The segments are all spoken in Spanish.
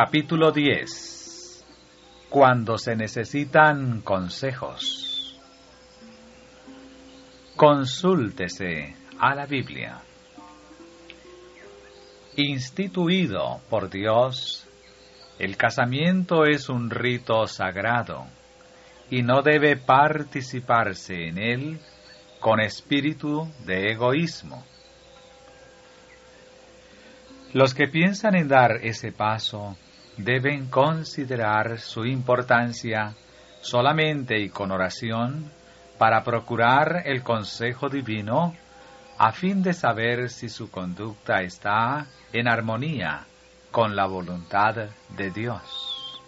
Capítulo 10 Cuando se necesitan consejos. Consúltese a la Biblia. Instituido por Dios, el casamiento es un rito sagrado y no debe participarse en él con espíritu de egoísmo. Los que piensan en dar ese paso deben considerar su importancia solamente y con oración para procurar el consejo divino a fin de saber si su conducta está en armonía con la voluntad de Dios.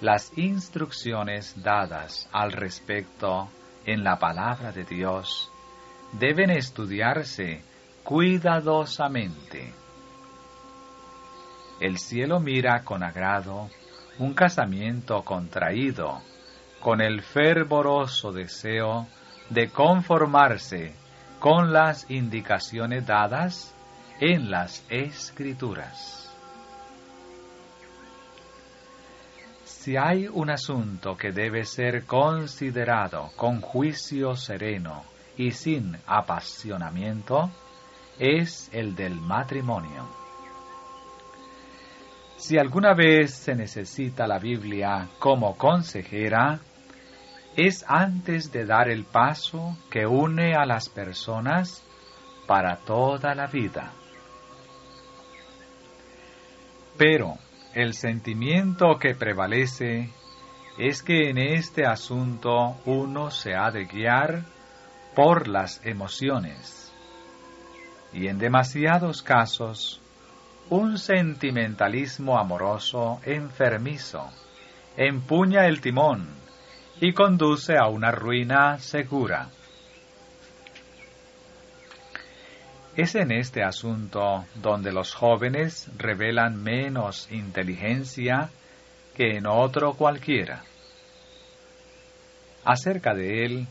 Las instrucciones dadas al respecto en la palabra de Dios deben estudiarse cuidadosamente. El cielo mira con agrado un casamiento contraído con el fervoroso deseo de conformarse con las indicaciones dadas en las escrituras. Si hay un asunto que debe ser considerado con juicio sereno y sin apasionamiento, es el del matrimonio. Si alguna vez se necesita la Biblia como consejera, es antes de dar el paso que une a las personas para toda la vida. Pero el sentimiento que prevalece es que en este asunto uno se ha de guiar por las emociones y en demasiados casos un sentimentalismo amoroso enfermizo empuña el timón y conduce a una ruina segura. Es en este asunto donde los jóvenes revelan menos inteligencia que en otro cualquiera. Acerca de él,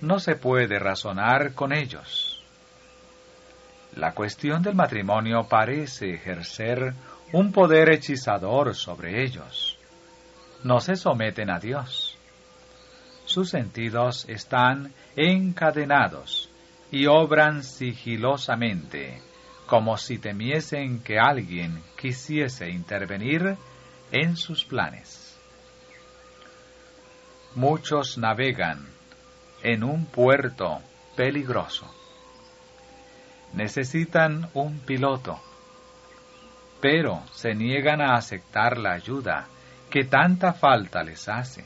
no se puede razonar con ellos la cuestión del matrimonio parece ejercer un poder hechizador sobre ellos. No se someten a Dios. Sus sentidos están encadenados y obran sigilosamente, como si temiesen que alguien quisiese intervenir en sus planes. Muchos navegan en un puerto peligroso necesitan un piloto, pero se niegan a aceptar la ayuda que tanta falta les hace,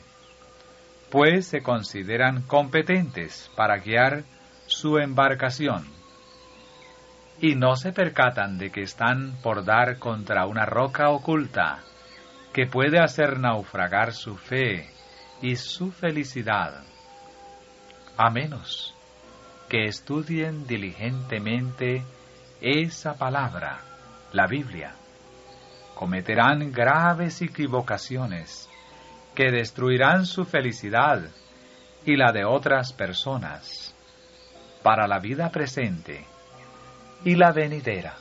pues se consideran competentes para guiar su embarcación. Y no se percatan de que están por dar contra una roca oculta que puede hacer naufragar su fe y su felicidad, a menos que estudien diligentemente esa palabra, la Biblia. Cometerán graves equivocaciones que destruirán su felicidad y la de otras personas para la vida presente y la venidera.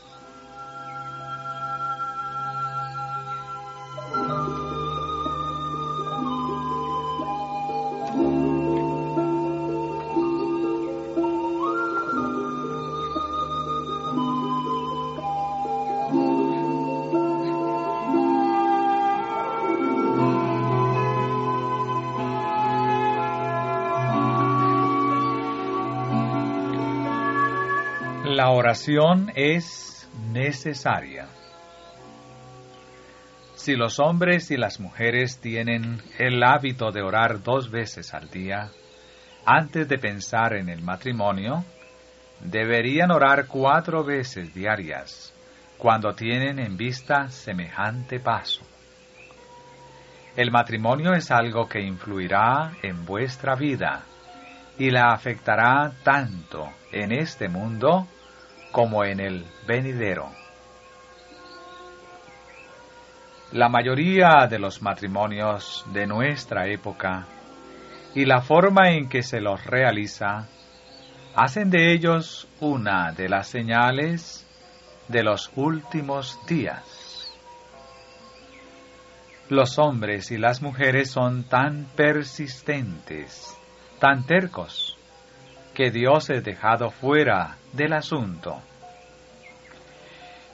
Oración es necesaria. Si los hombres y las mujeres tienen el hábito de orar dos veces al día, antes de pensar en el matrimonio, deberían orar cuatro veces diarias cuando tienen en vista semejante paso. El matrimonio es algo que influirá en vuestra vida y la afectará tanto en este mundo como en el venidero. La mayoría de los matrimonios de nuestra época y la forma en que se los realiza hacen de ellos una de las señales de los últimos días. Los hombres y las mujeres son tan persistentes, tan tercos, que Dios es dejado fuera del asunto.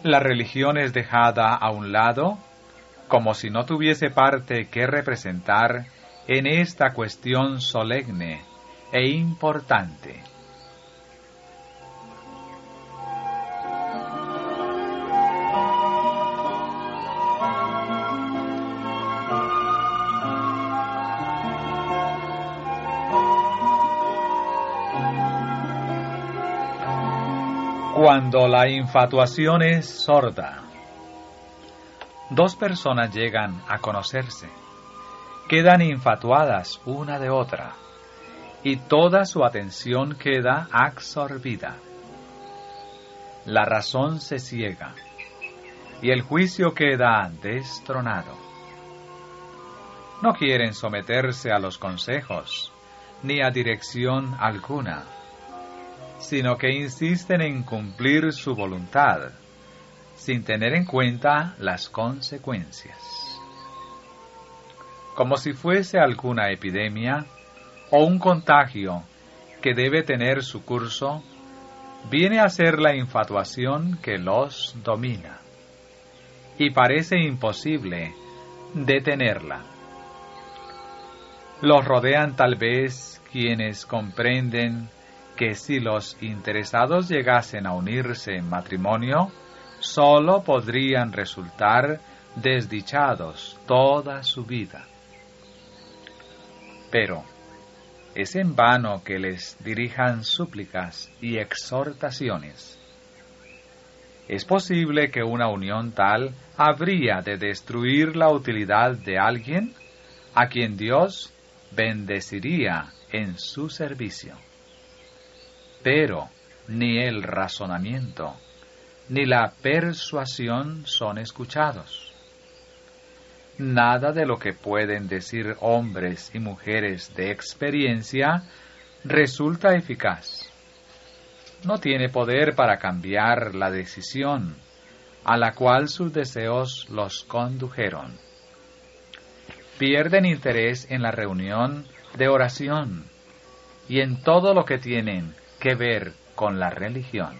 La religión es dejada a un lado como si no tuviese parte que representar en esta cuestión solemne e importante. Cuando la infatuación es sorda, dos personas llegan a conocerse, quedan infatuadas una de otra, y toda su atención queda absorbida. La razón se ciega, y el juicio queda destronado. No quieren someterse a los consejos, ni a dirección alguna sino que insisten en cumplir su voluntad, sin tener en cuenta las consecuencias. Como si fuese alguna epidemia o un contagio que debe tener su curso, viene a ser la infatuación que los domina, y parece imposible detenerla. Los rodean tal vez quienes comprenden que si los interesados llegasen a unirse en matrimonio, sólo podrían resultar desdichados toda su vida. Pero es en vano que les dirijan súplicas y exhortaciones. Es posible que una unión tal habría de destruir la utilidad de alguien a quien Dios bendeciría en su servicio. Pero ni el razonamiento ni la persuasión son escuchados. Nada de lo que pueden decir hombres y mujeres de experiencia resulta eficaz. No tiene poder para cambiar la decisión a la cual sus deseos los condujeron. Pierden interés en la reunión de oración y en todo lo que tienen que ver con la religión.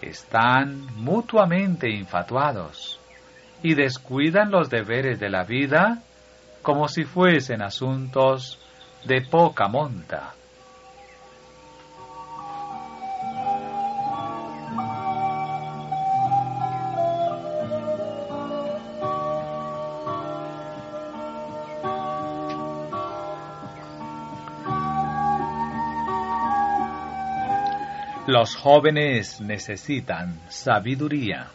Están mutuamente infatuados y descuidan los deberes de la vida como si fuesen asuntos de poca monta. Los jóvenes necesitan sabiduría.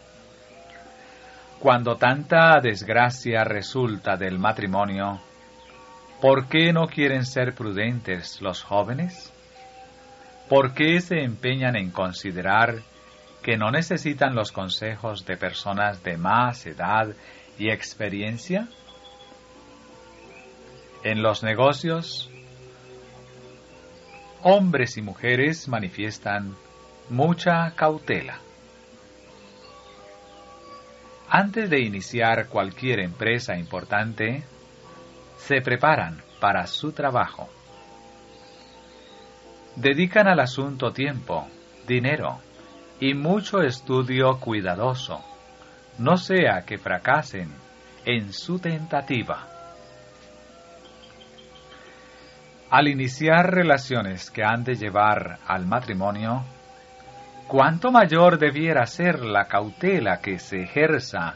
Cuando tanta desgracia resulta del matrimonio, ¿por qué no quieren ser prudentes los jóvenes? ¿Por qué se empeñan en considerar que no necesitan los consejos de personas de más edad y experiencia? En los negocios, hombres y mujeres manifiestan mucha cautela. Antes de iniciar cualquier empresa importante, se preparan para su trabajo. Dedican al asunto tiempo, dinero y mucho estudio cuidadoso, no sea que fracasen en su tentativa. Al iniciar relaciones que han de llevar al matrimonio, cuánto mayor debiera ser la cautela que se ejerza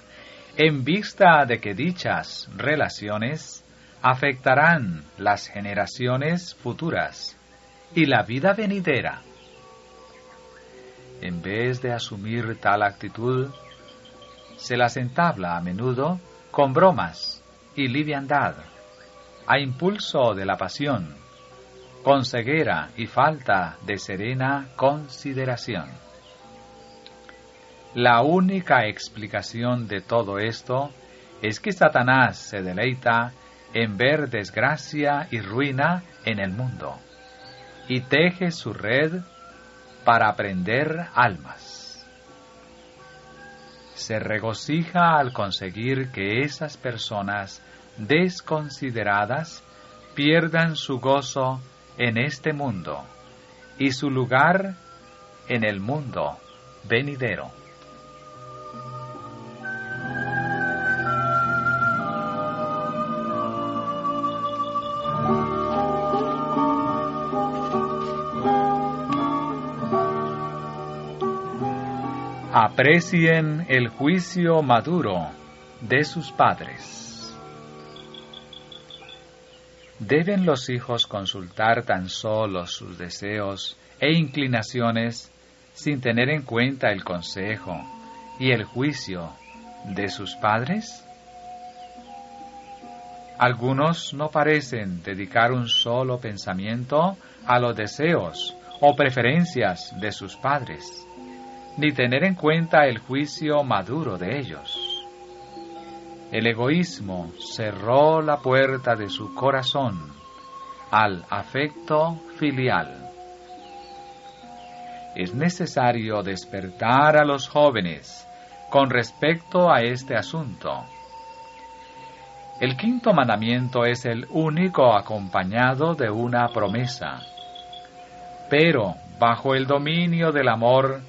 en vista de que dichas relaciones afectarán las generaciones futuras y la vida venidera. En vez de asumir tal actitud, se las entabla a menudo con bromas y liviandad, a impulso de la pasión, con ceguera y falta de serena consideración. La única explicación de todo esto es que Satanás se deleita en ver desgracia y ruina en el mundo y teje su red para prender almas. se regocija al conseguir que esas personas desconsideradas pierdan su gozo en este mundo y su lugar en el mundo venidero. Aprecien el juicio maduro de sus padres. ¿Deben los hijos consultar tan solo sus deseos e inclinaciones sin tener en cuenta el consejo y el juicio de sus padres? Algunos no parecen dedicar un solo pensamiento a los deseos o preferencias de sus padres ni tener en cuenta el juicio maduro de ellos. El egoísmo cerró la puerta de su corazón al afecto filial. Es necesario despertar a los jóvenes con respecto a este asunto. El quinto mandamiento es el único acompañado de una promesa, pero bajo el dominio del amor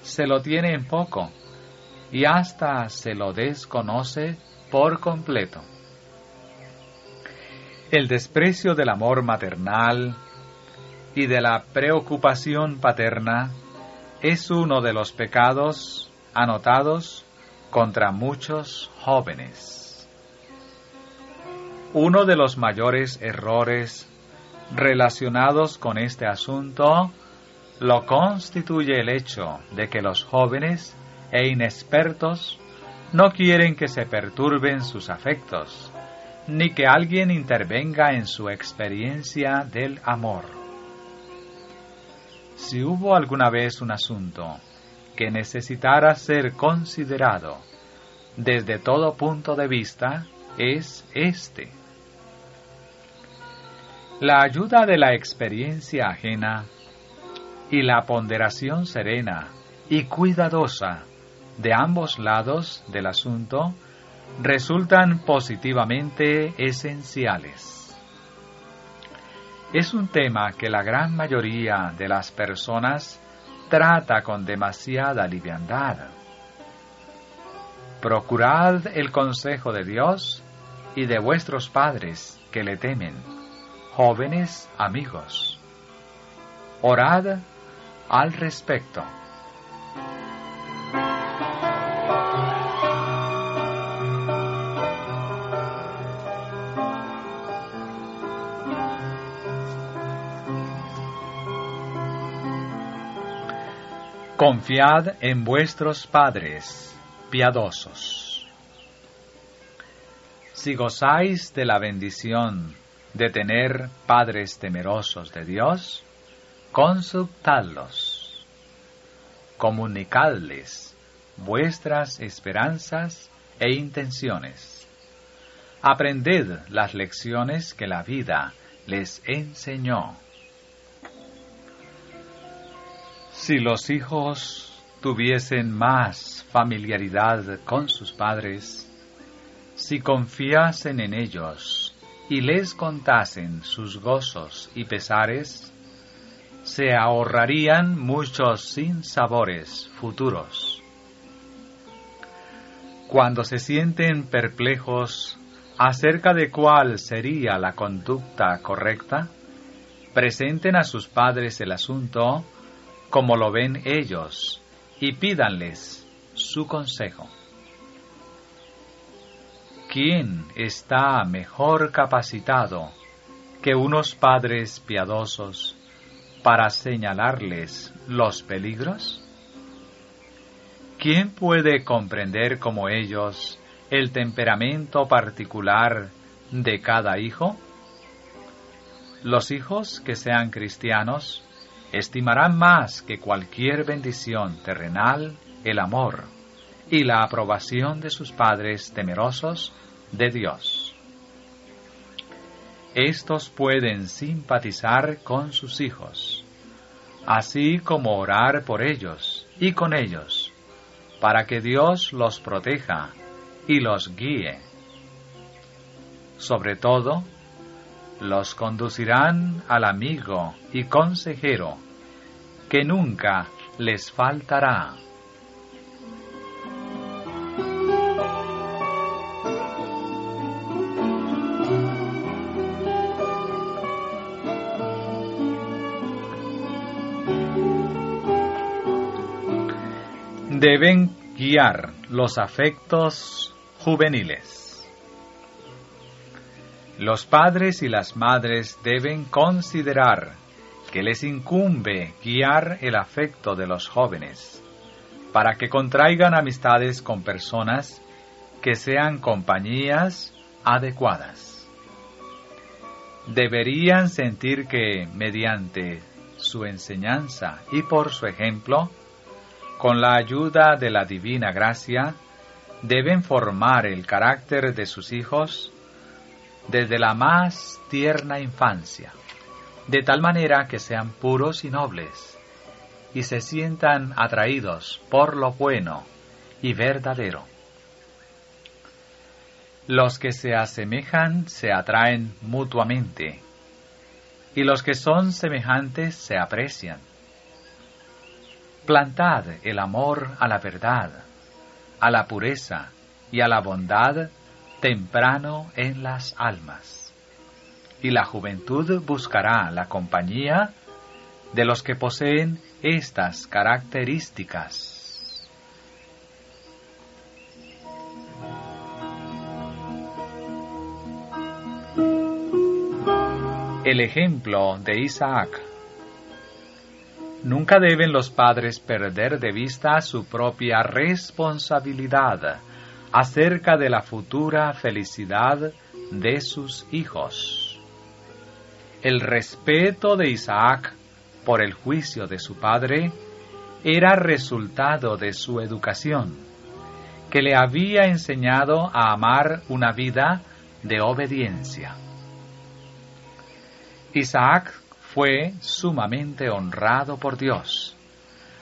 se lo tiene en poco y hasta se lo desconoce por completo. El desprecio del amor maternal y de la preocupación paterna es uno de los pecados anotados contra muchos jóvenes. Uno de los mayores errores relacionados con este asunto lo constituye el hecho de que los jóvenes e inexpertos no quieren que se perturben sus afectos, ni que alguien intervenga en su experiencia del amor. Si hubo alguna vez un asunto que necesitara ser considerado desde todo punto de vista, es este. La ayuda de la experiencia ajena y la ponderación serena y cuidadosa de ambos lados del asunto resultan positivamente esenciales. Es un tema que la gran mayoría de las personas trata con demasiada liviandad. Procurad el consejo de Dios y de vuestros padres que le temen, jóvenes amigos. Orad al respecto. Confiad en vuestros padres piadosos. Si gozáis de la bendición de tener padres temerosos de Dios, consultadlos, comunicadles vuestras esperanzas e intenciones. Aprended las lecciones que la vida les enseñó. Si los hijos tuviesen más familiaridad con sus padres, si confiasen en ellos y les contasen sus gozos y pesares, se ahorrarían muchos sinsabores futuros. Cuando se sienten perplejos acerca de cuál sería la conducta correcta, presenten a sus padres el asunto como lo ven ellos y pídanles su consejo. ¿Quién está mejor capacitado que unos padres piadosos para señalarles los peligros? ¿Quién puede comprender como ellos el temperamento particular de cada hijo? Los hijos que sean cristianos estimarán más que cualquier bendición terrenal el amor y la aprobación de sus padres temerosos de Dios. Estos pueden simpatizar con sus hijos, así como orar por ellos y con ellos, para que Dios los proteja y los guíe. Sobre todo, los conducirán al amigo y consejero, que nunca les faltará. Deben guiar los afectos juveniles. Los padres y las madres deben considerar que les incumbe guiar el afecto de los jóvenes para que contraigan amistades con personas que sean compañías adecuadas. Deberían sentir que mediante su enseñanza y por su ejemplo, con la ayuda de la divina gracia, deben formar el carácter de sus hijos desde la más tierna infancia, de tal manera que sean puros y nobles, y se sientan atraídos por lo bueno y verdadero. Los que se asemejan se atraen mutuamente, y los que son semejantes se aprecian. Plantad el amor a la verdad, a la pureza y a la bondad temprano en las almas. Y la juventud buscará la compañía de los que poseen estas características. El ejemplo de Isaac. Nunca deben los padres perder de vista su propia responsabilidad acerca de la futura felicidad de sus hijos. El respeto de Isaac por el juicio de su padre era resultado de su educación, que le había enseñado a amar una vida de obediencia. Isaac fue sumamente honrado por Dios,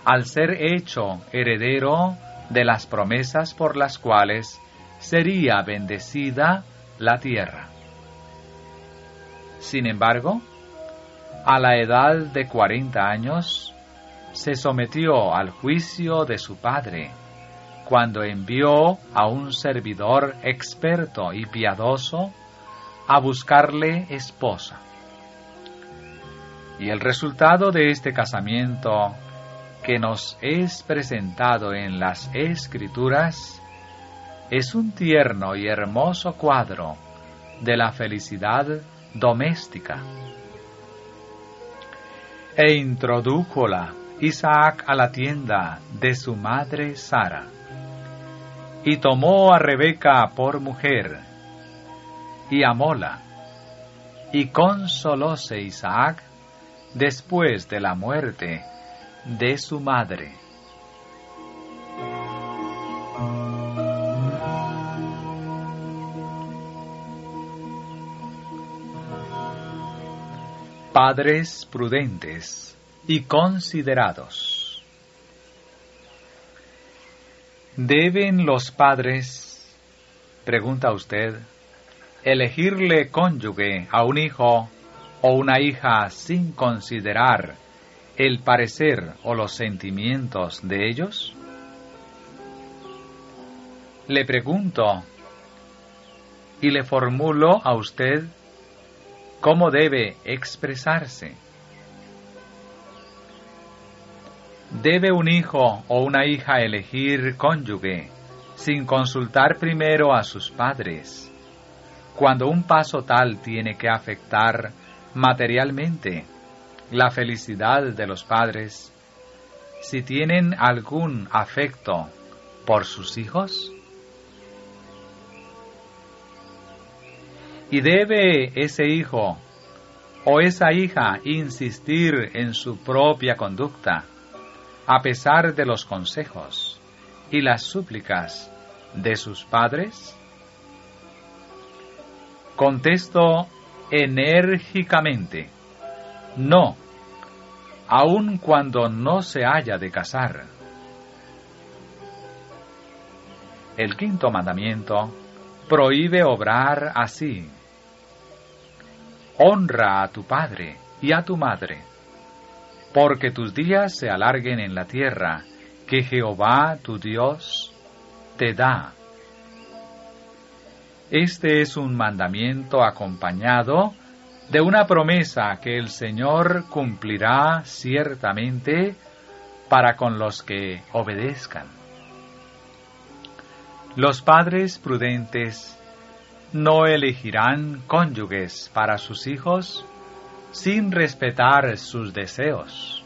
al ser hecho heredero de las promesas por las cuales sería bendecida la tierra. Sin embargo, a la edad de cuarenta años, se sometió al juicio de su padre, cuando envió a un servidor experto y piadoso a buscarle esposa. Y el resultado de este casamiento que nos es presentado en las Escrituras es un tierno y hermoso cuadro de la felicidad doméstica. E introdújola Isaac a la tienda de su madre Sara, y tomó a Rebeca por mujer, y amóla, y consolóse Isaac después de la muerte de su madre. Padres prudentes y considerados. ¿Deben los padres, pregunta usted, elegirle cónyuge a un hijo o una hija sin considerar el parecer o los sentimientos de ellos? Le pregunto y le formulo a usted cómo debe expresarse. ¿Debe un hijo o una hija elegir cónyuge sin consultar primero a sus padres, cuando un paso tal tiene que afectar materialmente la felicidad de los padres si tienen algún afecto por sus hijos? ¿Y debe ese hijo o esa hija insistir en su propia conducta a pesar de los consejos y las súplicas de sus padres? Contesto enérgicamente, no, aun cuando no se haya de casar. El quinto mandamiento prohíbe obrar así. Honra a tu padre y a tu madre, porque tus días se alarguen en la tierra que Jehová tu Dios te da. Este es un mandamiento acompañado de una promesa que el Señor cumplirá ciertamente para con los que obedezcan. Los padres prudentes no elegirán cónyuges para sus hijos sin respetar sus deseos.